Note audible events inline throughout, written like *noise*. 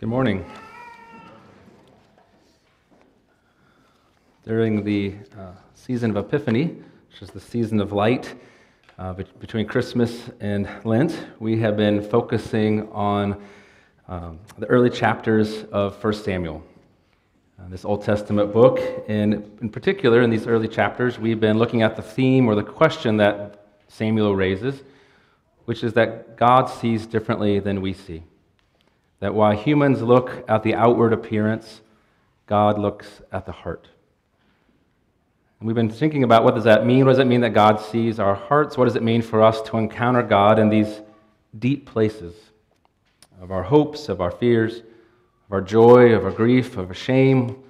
Good morning. During the uh, season of Epiphany, which is the season of light uh, be- between Christmas and Lent, we have been focusing on um, the early chapters of 1 Samuel, uh, this Old Testament book. And in particular, in these early chapters, we've been looking at the theme or the question that Samuel raises, which is that God sees differently than we see. That while humans look at the outward appearance, God looks at the heart. And we've been thinking about what does that mean? What does it mean that God sees our hearts? What does it mean for us to encounter God in these deep places of our hopes, of our fears, of our joy, of our grief, of our shame?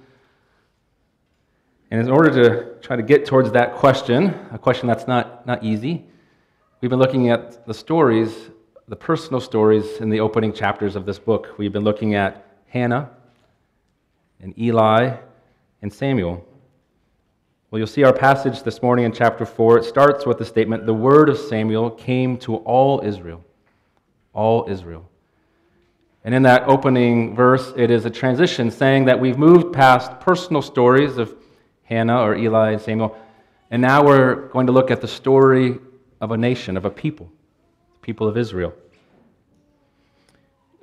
And in order to try to get towards that question, a question that's not, not easy, we've been looking at the stories the personal stories in the opening chapters of this book. We've been looking at Hannah and Eli and Samuel. Well, you'll see our passage this morning in chapter 4. It starts with the statement The word of Samuel came to all Israel. All Israel. And in that opening verse, it is a transition saying that we've moved past personal stories of Hannah or Eli and Samuel, and now we're going to look at the story of a nation, of a people people of Israel.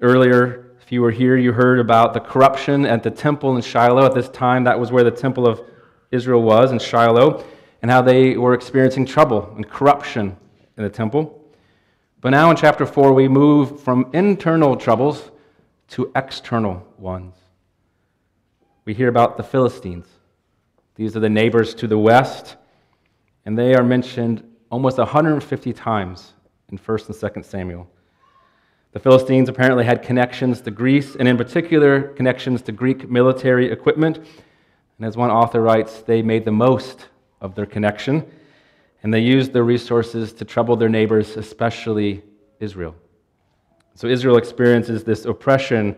Earlier, if you were here, you heard about the corruption at the temple in Shiloh. At this time, that was where the temple of Israel was in Shiloh, and how they were experiencing trouble and corruption in the temple. But now in chapter 4, we move from internal troubles to external ones. We hear about the Philistines. These are the neighbors to the west, and they are mentioned almost 150 times in 1st and 2nd Samuel. The Philistines apparently had connections to Greece, and in particular, connections to Greek military equipment. And as one author writes, they made the most of their connection, and they used their resources to trouble their neighbors, especially Israel. So Israel experiences this oppression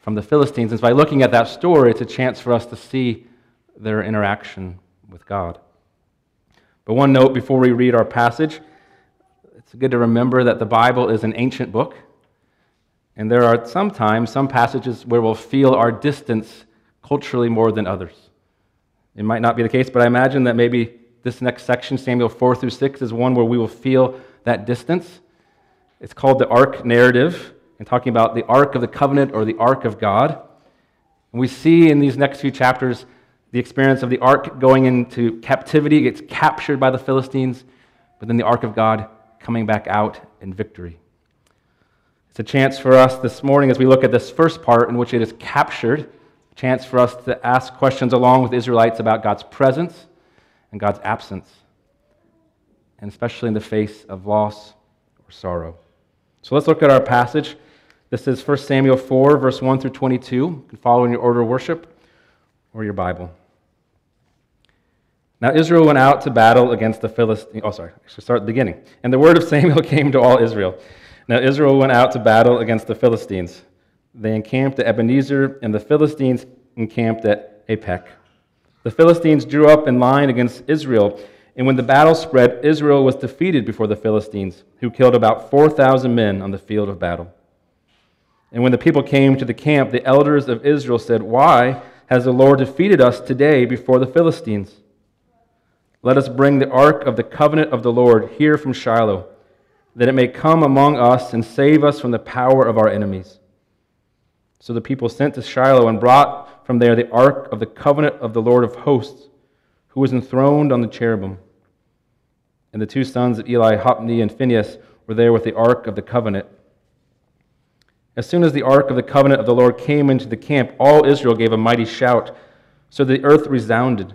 from the Philistines. And by looking at that story, it's a chance for us to see their interaction with God. But one note before we read our passage it's good to remember that the Bible is an ancient book, and there are sometimes some passages where we'll feel our distance culturally more than others. It might not be the case, but I imagine that maybe this next section, Samuel 4 through 6, is one where we will feel that distance. It's called the Ark narrative, and talking about the Ark of the Covenant or the Ark of God. And we see in these next few chapters the experience of the Ark going into captivity, it gets captured by the Philistines, but then the Ark of God coming back out in victory. It's a chance for us this morning as we look at this first part in which it is captured, a chance for us to ask questions along with Israelites about God's presence and God's absence, and especially in the face of loss or sorrow. So let's look at our passage. This is 1 Samuel 4, verse 1 through 22. You can follow in your order of worship or your Bible. Now Israel went out to battle against the Philistines. Oh, sorry, I should start at the beginning. And the word of *laughs* Samuel came to all Israel. Now Israel went out to battle against the Philistines. They encamped at Ebenezer, and the Philistines encamped at Aphek. The Philistines drew up in line against Israel, and when the battle spread, Israel was defeated before the Philistines, who killed about 4,000 men on the field of battle. And when the people came to the camp, the elders of Israel said, Why has the Lord defeated us today before the Philistines? Let us bring the ark of the covenant of the Lord here from Shiloh, that it may come among us and save us from the power of our enemies. So the people sent to Shiloh and brought from there the ark of the covenant of the Lord of hosts, who was enthroned on the cherubim. And the two sons of Eli, Hophni and Phinehas, were there with the ark of the covenant. As soon as the ark of the covenant of the Lord came into the camp, all Israel gave a mighty shout, so the earth resounded.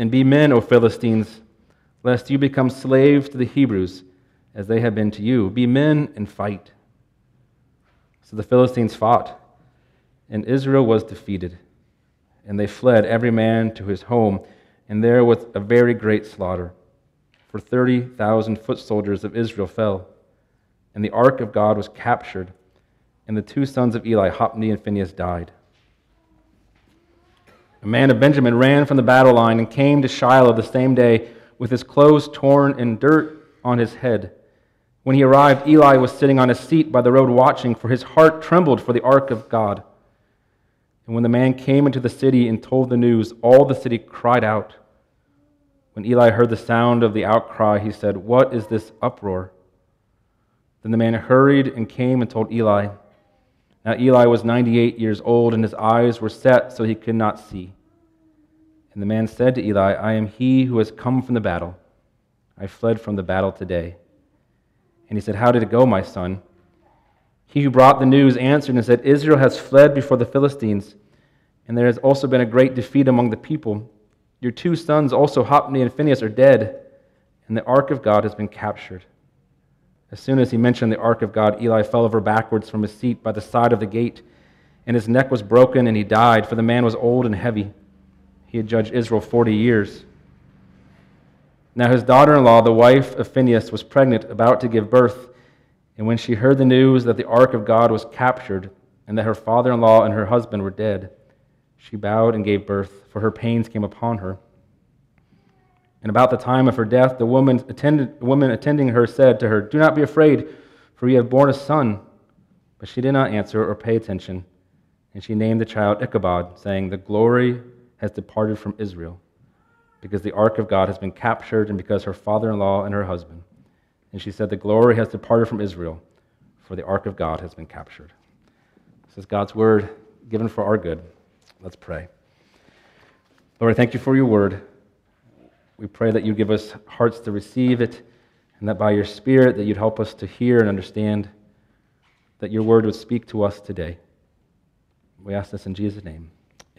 and be men, O Philistines, lest you become slaves to the Hebrews, as they have been to you. Be men and fight. So the Philistines fought. and Israel was defeated. And they fled, every man to his home, and there was a very great slaughter. For 30,000 foot soldiers of Israel fell. And the ark of God was captured, and the two sons of Eli, Hophni and Phinehas, died. A man of Benjamin ran from the battle line and came to Shiloh the same day with his clothes torn and dirt on his head. When he arrived, Eli was sitting on a seat by the road watching, for his heart trembled for the ark of God. And when the man came into the city and told the news, all the city cried out. When Eli heard the sound of the outcry, he said, What is this uproar? Then the man hurried and came and told Eli. Now Eli was 98 years old, and his eyes were set so he could not see. And the man said to Eli, I am he who has come from the battle. I fled from the battle today. And he said, How did it go, my son? He who brought the news answered and said, Israel has fled before the Philistines, and there has also been a great defeat among the people. Your two sons, also Hophni and Phinehas, are dead, and the ark of God has been captured. As soon as he mentioned the ark of God, Eli fell over backwards from his seat by the side of the gate, and his neck was broken, and he died, for the man was old and heavy. He had judged Israel forty years. Now his daughter in law, the wife of Phinehas, was pregnant, about to give birth. And when she heard the news that the ark of God was captured, and that her father in law and her husband were dead, she bowed and gave birth, for her pains came upon her. And about the time of her death, the woman, attended, woman attending her said to her, Do not be afraid, for you have borne a son. But she did not answer or pay attention. And she named the child Ichabod, saying, The glory has departed from Israel because the ark of God has been captured and because her father in law and her husband. And she said, The glory has departed from Israel, for the ark of God has been captured. This is God's word given for our good. Let's pray. Lord, thank you for your word. We pray that you give us hearts to receive it, and that by your Spirit that you'd help us to hear and understand that your word would speak to us today. We ask this in Jesus' name.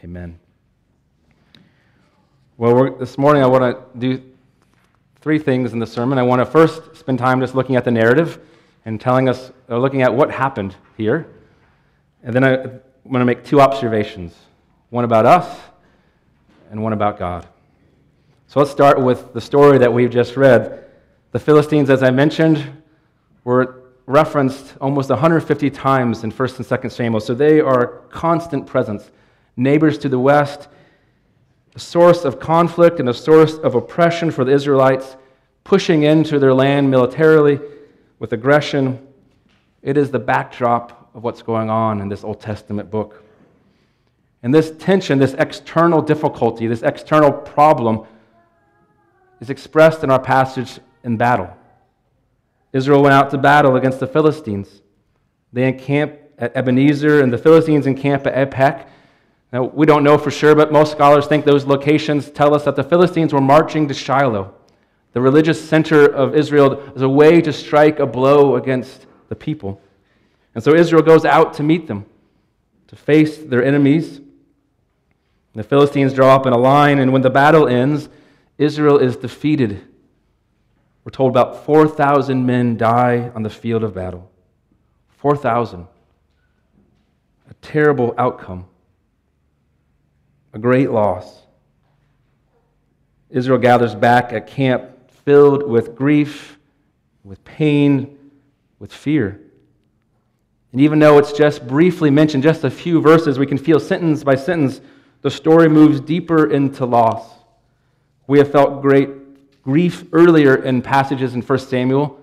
Amen. Well, this morning I want to do three things in the sermon. I want to first spend time just looking at the narrative and telling us, or looking at what happened here. And then I want to make two observations one about us and one about God. So let's start with the story that we've just read. The Philistines, as I mentioned, were referenced almost 150 times in 1st and 2nd Samuel, so they are a constant presence. Neighbors to the west, a source of conflict and a source of oppression for the Israelites, pushing into their land militarily with aggression. It is the backdrop of what's going on in this Old Testament book. And this tension, this external difficulty, this external problem is expressed in our passage in battle. Israel went out to battle against the Philistines. They encamp at Ebenezer, and the Philistines encamp at Aphek. Now, we don't know for sure, but most scholars think those locations tell us that the Philistines were marching to Shiloh, the religious center of Israel, as a way to strike a blow against the people. And so Israel goes out to meet them, to face their enemies. The Philistines draw up in a line, and when the battle ends, Israel is defeated. We're told about 4,000 men die on the field of battle. 4,000. A terrible outcome a great loss. Israel gathers back at camp filled with grief, with pain, with fear. And even though it's just briefly mentioned, just a few verses, we can feel sentence by sentence, the story moves deeper into loss. We have felt great grief earlier in passages in 1 Samuel.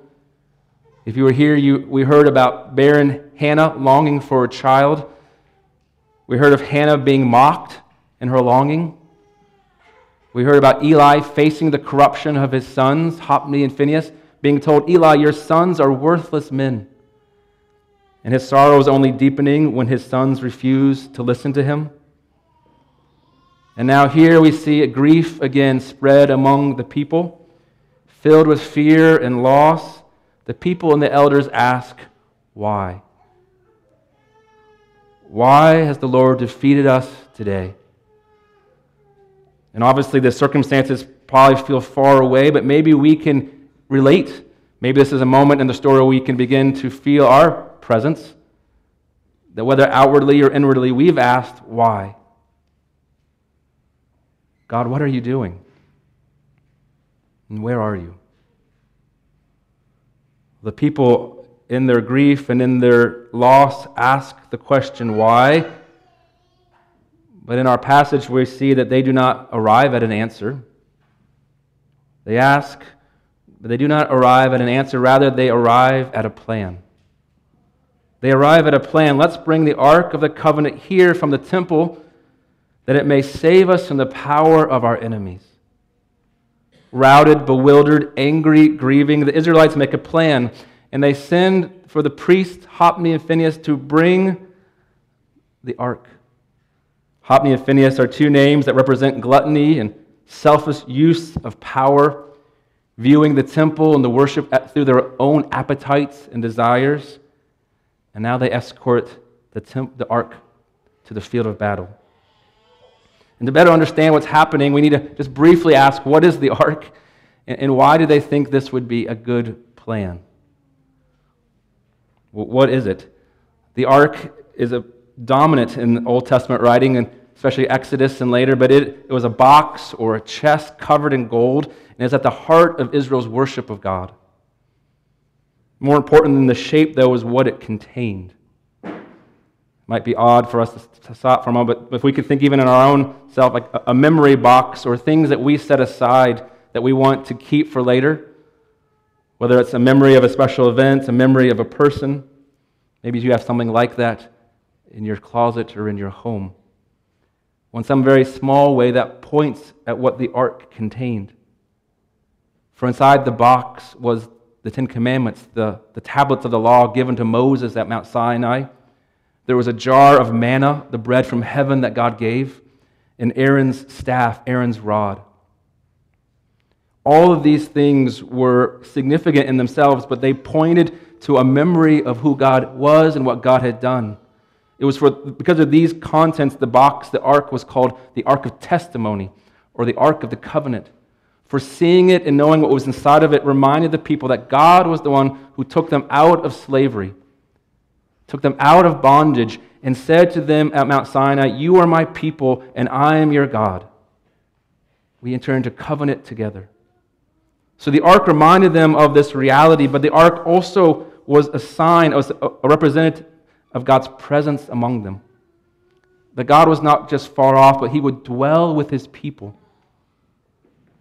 If you were here, you, we heard about barren Hannah longing for a child. We heard of Hannah being mocked in her longing. We heard about Eli facing the corruption of his sons, Hophni and Phinehas, being told, Eli, your sons are worthless men. And his sorrow was only deepening when his sons refused to listen to him. And now here we see grief again spread among the people, filled with fear and loss. The people and the elders ask, Why? Why has the Lord defeated us today? And obviously, the circumstances probably feel far away, but maybe we can relate. Maybe this is a moment in the story where we can begin to feel our presence. that whether outwardly or inwardly, we've asked, why? God, what are you doing? And where are you? The people in their grief and in their loss ask the question, why? But in our passage, we see that they do not arrive at an answer. They ask, but they do not arrive at an answer. Rather, they arrive at a plan. They arrive at a plan. Let's bring the Ark of the Covenant here from the temple that it may save us from the power of our enemies. Routed, bewildered, angry, grieving, the Israelites make a plan and they send for the priest Hophni and Phinehas to bring the ark. Hophni and Phinehas are two names that represent gluttony and selfish use of power, viewing the temple and the worship through their own appetites and desires. And now they escort the, temp- the ark to the field of battle. And to better understand what's happening, we need to just briefly ask what is the ark and why do they think this would be a good plan? What is it? The ark is a dominant in Old Testament writing, and especially Exodus and later, but it, it was a box or a chest covered in gold, and is at the heart of Israel's worship of God. More important than the shape, though, is what it contained. Might be odd for us to stop for a moment, but if we could think even in our own self, like a memory box or things that we set aside that we want to keep for later, whether it's a memory of a special event, a memory of a person. Maybe you have something like that in your closet or in your home. Well, in some very small way, that points at what the ark contained. For inside the box was the Ten Commandments, the, the tablets of the law given to Moses at Mount Sinai. There was a jar of manna, the bread from heaven that God gave, and Aaron's staff, Aaron's rod. All of these things were significant in themselves, but they pointed to a memory of who God was and what God had done. It was for, because of these contents, the box, the ark, was called the Ark of Testimony or the Ark of the Covenant. For seeing it and knowing what was inside of it reminded the people that God was the one who took them out of slavery, took them out of bondage, and said to them at Mount Sinai, You are my people, and I am your God. We enter into covenant together. So the ark reminded them of this reality, but the ark also was a sign, was a representative of God's presence among them. That God was not just far off, but he would dwell with his people.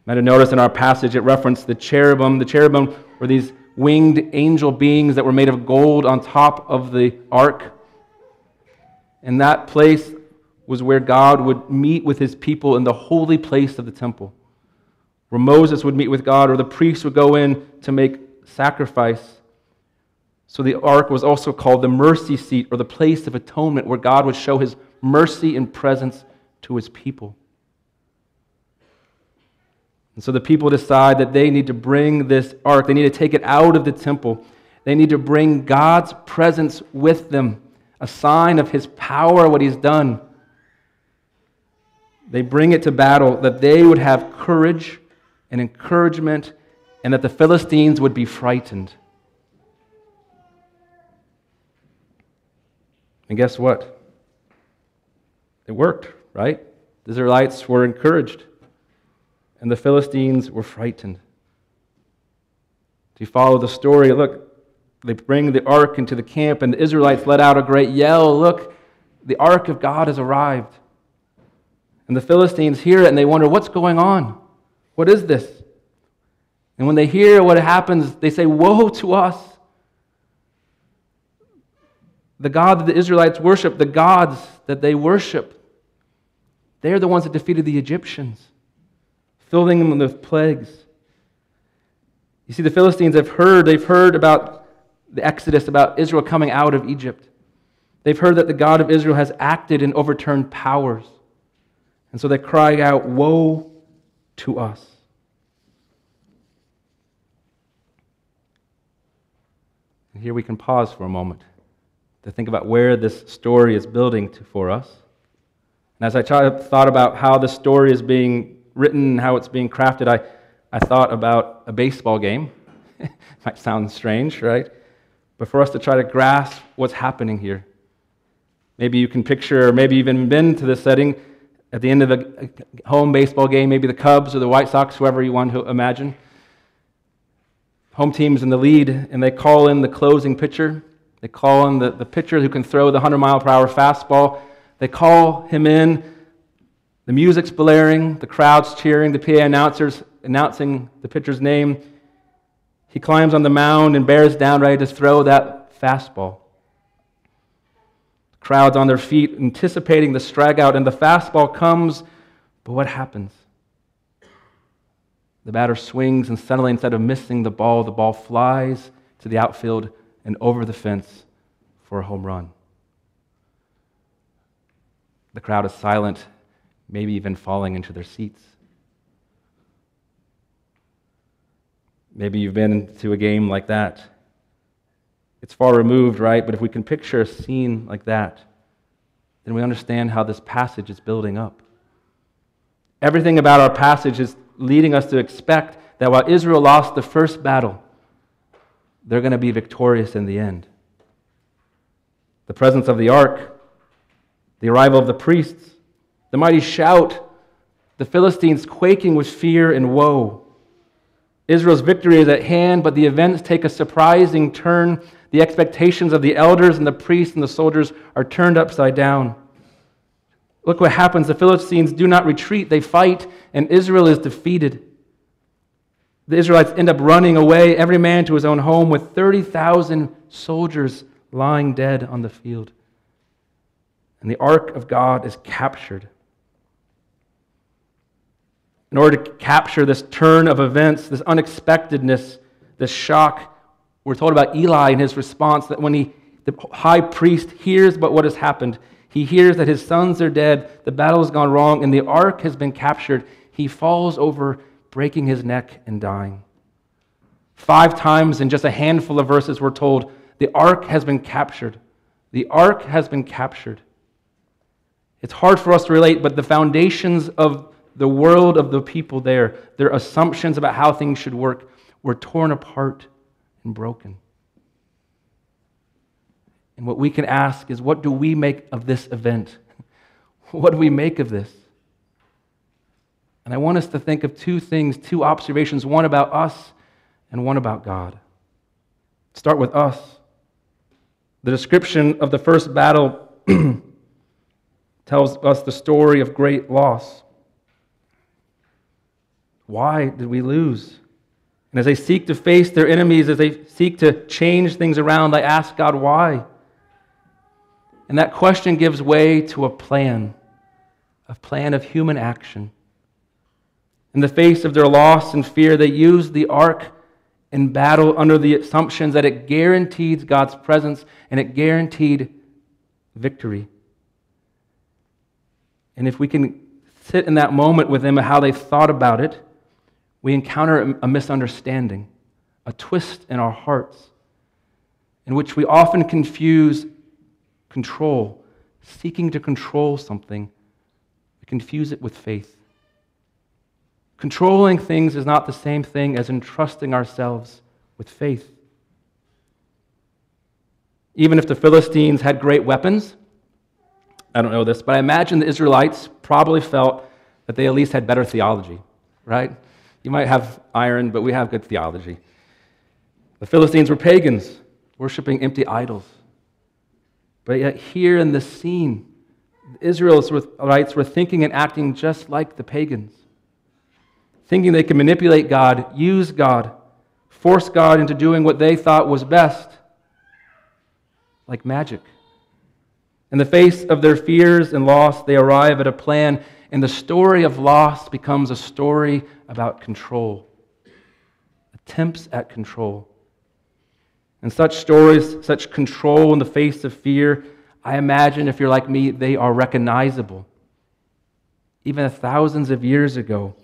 Might have noticed in our passage it referenced the cherubim. The cherubim were these winged angel beings that were made of gold on top of the ark. And that place was where God would meet with his people in the holy place of the temple where Moses would meet with God or the priests would go in to make sacrifice. So the ark was also called the mercy seat or the place of atonement where God would show his mercy and presence to his people. And so the people decide that they need to bring this ark, they need to take it out of the temple. They need to bring God's presence with them, a sign of his power, what he's done. They bring it to battle that they would have courage and encouragement, and that the Philistines would be frightened. And guess what? It worked, right? The Israelites were encouraged, and the Philistines were frightened. Do you follow the story? Look, they bring the ark into the camp, and the Israelites let out a great yell Look, the ark of God has arrived. And the Philistines hear it and they wonder, What's going on? What is this? And when they hear what happens, they say, Woe to us! The God that the Israelites worship, the gods that they worship, they're the ones that defeated the Egyptians, filling them with plagues. You see, the Philistines have heard, they've heard about the Exodus, about Israel coming out of Egypt. They've heard that the God of Israel has acted and overturned powers. And so they cry out, Woe to us. And here we can pause for a moment to think about where this story is building to for us. And as I thought about how the story is being written, how it's being crafted, I, I thought about a baseball game. *laughs* Might sound strange, right? But for us to try to grasp what's happening here, Maybe you can picture, or maybe even been to this setting at the end of a home baseball game, maybe the Cubs or the White Sox, whoever you want to imagine. Home team's in the lead, and they call in the closing pitcher. They call in the, the pitcher who can throw the 100 mile per hour fastball. They call him in. The music's blaring, the crowd's cheering, the PA announcers announcing the pitcher's name. He climbs on the mound and bears down, ready to throw that fastball. The crowd's on their feet, anticipating the strikeout, and the fastball comes, but what happens? The batter swings, and suddenly, instead of missing the ball, the ball flies to the outfield and over the fence for a home run. The crowd is silent, maybe even falling into their seats. Maybe you've been to a game like that. It's far removed, right? But if we can picture a scene like that, then we understand how this passage is building up. Everything about our passage is leading us to expect that while Israel lost the first battle, they're going to be victorious in the end. The presence of the ark, the arrival of the priests, the mighty shout, the Philistines quaking with fear and woe. Israel's victory is at hand, but the events take a surprising turn. The expectations of the elders and the priests and the soldiers are turned upside down. Look what happens. The Philistines do not retreat, they fight, and Israel is defeated. The Israelites end up running away, every man to his own home, with 30,000 soldiers lying dead on the field. And the ark of God is captured in order to capture this turn of events, this unexpectedness, this shock. We're told about Eli and his response that when he, the high priest hears about what has happened, he hears that his sons are dead, the battle has gone wrong, and the ark has been captured. He falls over, breaking his neck and dying. Five times in just a handful of verses, we're told the ark has been captured. The ark has been captured. It's hard for us to relate, but the foundations of the world of the people there, their assumptions about how things should work, were torn apart and broken. And what we can ask is what do we make of this event? *laughs* What do we make of this? And I want us to think of two things, two observations one about us and one about God. Start with us. The description of the first battle *clears throat* tells us the story of great loss. Why did we lose? And as they seek to face their enemies, as they seek to change things around, they ask God why. And that question gives way to a plan, a plan of human action. In the face of their loss and fear, they used the ark in battle under the assumptions that it guaranteed God's presence and it guaranteed victory. And if we can sit in that moment with them, and how they thought about it, we encounter a misunderstanding, a twist in our hearts, in which we often confuse control, seeking to control something, we confuse it with faith. Controlling things is not the same thing as entrusting ourselves with faith. Even if the Philistines had great weapons, I don't know this, but I imagine the Israelites probably felt that they at least had better theology, right? You might have iron, but we have good theology. The Philistines were pagans, worshiping empty idols. But yet, here in this scene, Israelites were thinking and acting just like the pagans, thinking they could manipulate God, use God, force God into doing what they thought was best, like magic. In the face of their fears and loss, they arrive at a plan, and the story of loss becomes a story about control, attempts at control. And such stories, such control in the face of fear, I imagine if you're like me, they are recognizable. Even thousands of years ago.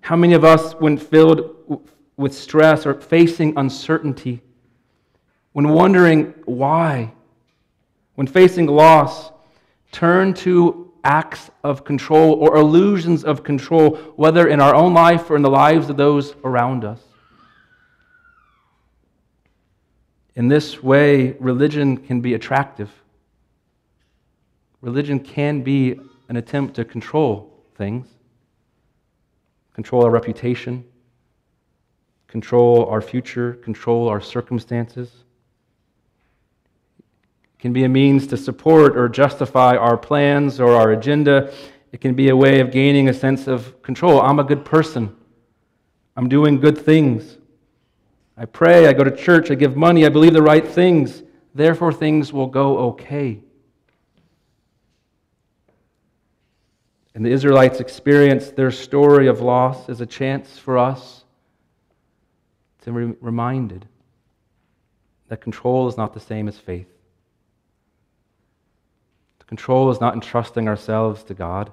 How many of us, when filled with stress or facing uncertainty, when wondering why, when facing loss, turn to acts of control or illusions of control, whether in our own life or in the lives of those around us. In this way, religion can be attractive. religion can be an attempt to control things, control our reputation, control our future, control our circumstances. Can be a means to support or justify our plans or our agenda. It can be a way of gaining a sense of control. I'm a good person. I'm doing good things. I pray, I go to church, I give money, I believe the right things. Therefore, things will go okay. And the Israelites experienced their story of loss as a chance for us to be reminded that control is not the same as faith. Control is not entrusting ourselves to God.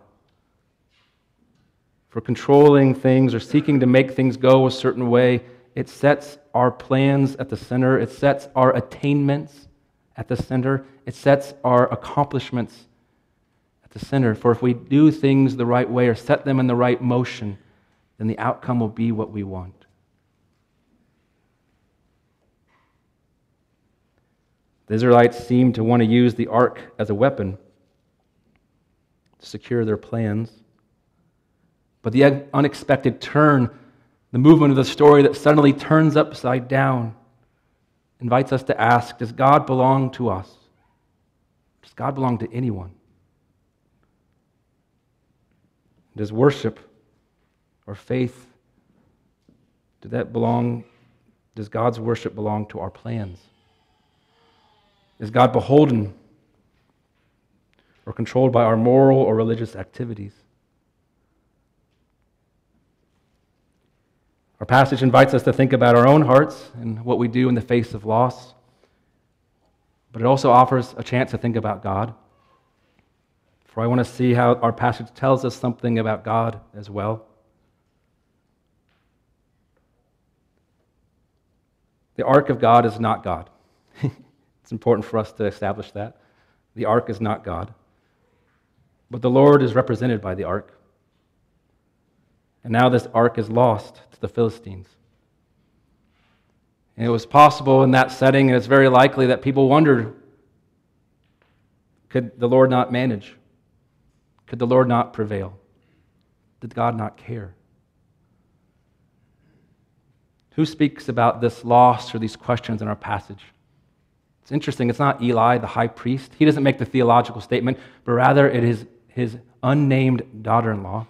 For controlling things or seeking to make things go a certain way, it sets our plans at the center, it sets our attainments at the center, it sets our accomplishments at the center. For if we do things the right way or set them in the right motion, then the outcome will be what we want. The Israelites seem to want to use the ark as a weapon secure their plans. But the unexpected turn, the movement of the story that suddenly turns upside down, invites us to ask Does God belong to us? Does God belong to anyone? Does worship or faith, does that belong, does God's worship belong to our plans? Is God beholden or controlled by our moral or religious activities? Our passage invites us to think about our own hearts and what we do in the face of loss, but it also offers a chance to think about God. For I want to see how our passage tells us something about God as well. The ark of God is not God. *laughs* it's important for us to establish that. The ark is not God. But the Lord is represented by the ark. And now this ark is lost to the Philistines. And it was possible in that setting, and it's very likely that people wondered could the Lord not manage? Could the Lord not prevail? Did God not care? Who speaks about this loss or these questions in our passage? It's interesting. It's not Eli, the high priest. He doesn't make the theological statement, but rather it is his unnamed daughter in law.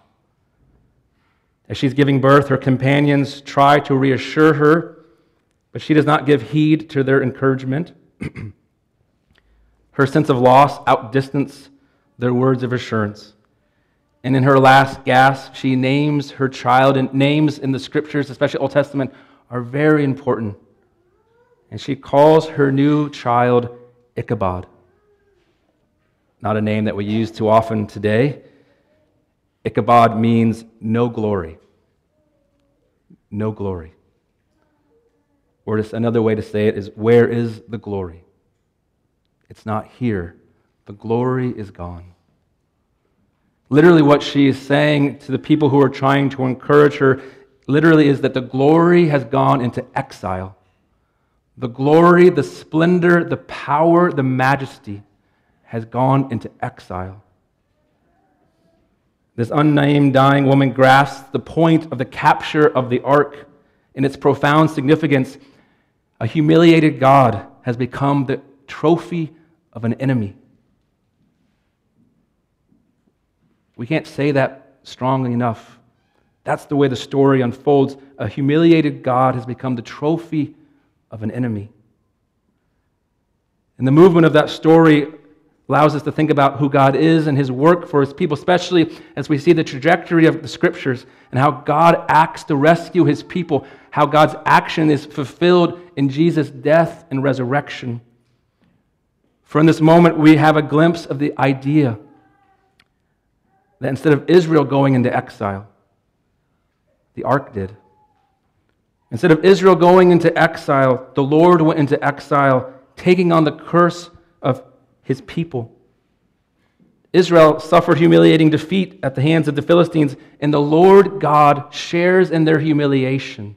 As she's giving birth, her companions try to reassure her, but she does not give heed to their encouragement. *clears throat* her sense of loss outdistances their words of assurance. And in her last gasp, she names her child, and names in the scriptures, especially Old Testament, are very important. And she calls her new child Ichabod not a name that we use too often today. Ichabod means no glory. No glory. Or just another way to say it is, where is the glory? It's not here. The glory is gone. Literally, what she is saying to the people who are trying to encourage her literally is that the glory has gone into exile. The glory, the splendor, the power, the majesty has gone into exile. This unnamed dying woman grasps the point of the capture of the ark in its profound significance. A humiliated God has become the trophy of an enemy. We can't say that strongly enough. That's the way the story unfolds. A humiliated God has become the trophy of an enemy. And the movement of that story allows us to think about who God is and his work for his people, especially as we see the trajectory of the scriptures and how God acts to rescue his people, how God's action is fulfilled in Jesus' death and resurrection. For in this moment, we have a glimpse of the idea that instead of Israel going into exile, the ark did. Instead of Israel going into exile, the Lord went into exile, taking on the curse of his people. Israel suffered humiliating defeat at the hands of the Philistines, and the Lord God shares in their humiliation.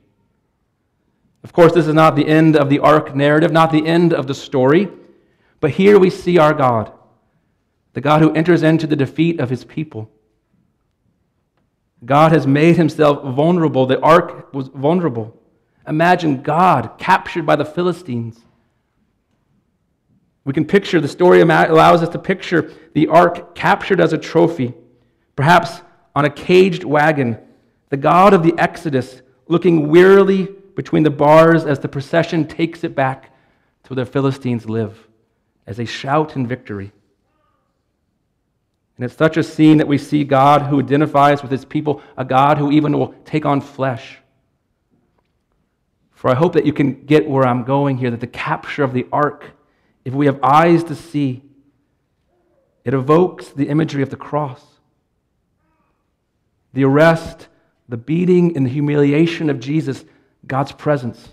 Of course, this is not the end of the ark narrative, not the end of the story, but here we see our God, the God who enters into the defeat of his people. God has made himself vulnerable. The ark was vulnerable. Imagine God captured by the Philistines. We can picture, the story allows us to picture the ark captured as a trophy, perhaps on a caged wagon, the God of the Exodus looking wearily between the bars as the procession takes it back to where the Philistines live, as they shout in victory. And it's such a scene that we see God who identifies with his people, a God who even will take on flesh. For I hope that you can get where I'm going here that the capture of the ark, if we have eyes to see, it evokes the imagery of the cross. The arrest, the beating, and the humiliation of Jesus, God's presence.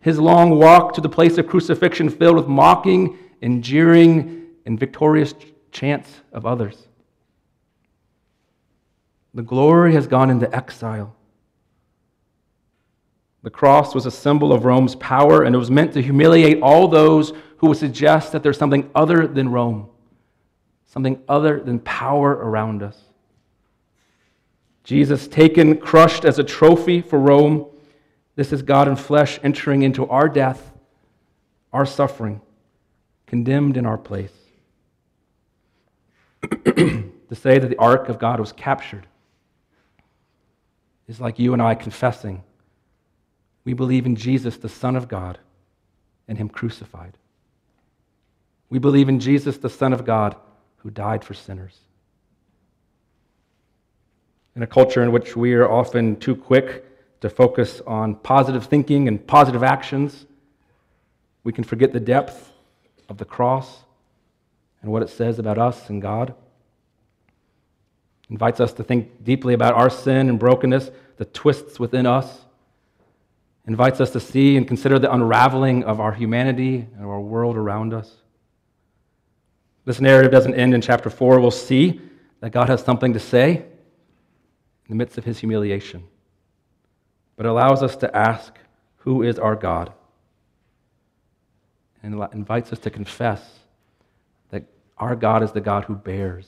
His long walk to the place of crucifixion filled with mocking and jeering and victorious chants of others. The glory has gone into exile. The cross was a symbol of Rome's power, and it was meant to humiliate all those who would suggest that there's something other than Rome, something other than power around us. Jesus, taken, crushed as a trophy for Rome, this is God in flesh entering into our death, our suffering, condemned in our place. *clears throat* to say that the ark of God was captured is like you and I confessing we believe in Jesus, the Son of God, and Him crucified. We believe in Jesus, the Son of God, who died for sinners. In a culture in which we are often too quick to focus on positive thinking and positive actions, we can forget the depth of the cross and what it says about us and God. It invites us to think deeply about our sin and brokenness, the twists within us. It invites us to see and consider the unraveling of our humanity and our world around us. This narrative doesn't end in chapter 4. We'll see that God has something to say in the midst of his humiliation. But it allows us to ask, Who is our God? And invites us to confess that our God is the God who bears,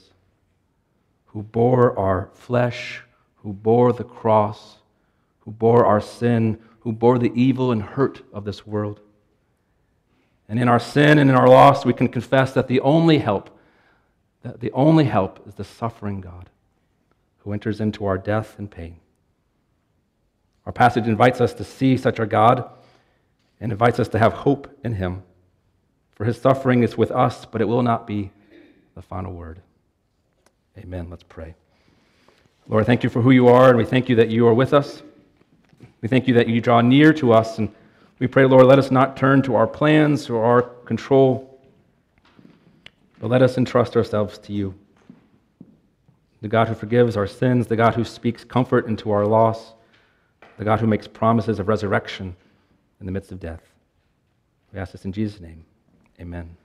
who bore our flesh, who bore the cross, who bore our sin, who bore the evil and hurt of this world. And in our sin and in our loss, we can confess that the only help, that the only help is the suffering God who enters into our death and pain. Our passage invites us to see such a God and invites us to have hope in him. For his suffering is with us, but it will not be the final word. Amen. Let's pray. Lord, thank you for who you are, and we thank you that you are with us. We thank you that you draw near to us, and we pray, Lord, let us not turn to our plans or our control, but let us entrust ourselves to you. The God who forgives our sins, the God who speaks comfort into our loss, the God who makes promises of resurrection in the midst of death. We ask this in Jesus' name. Amen.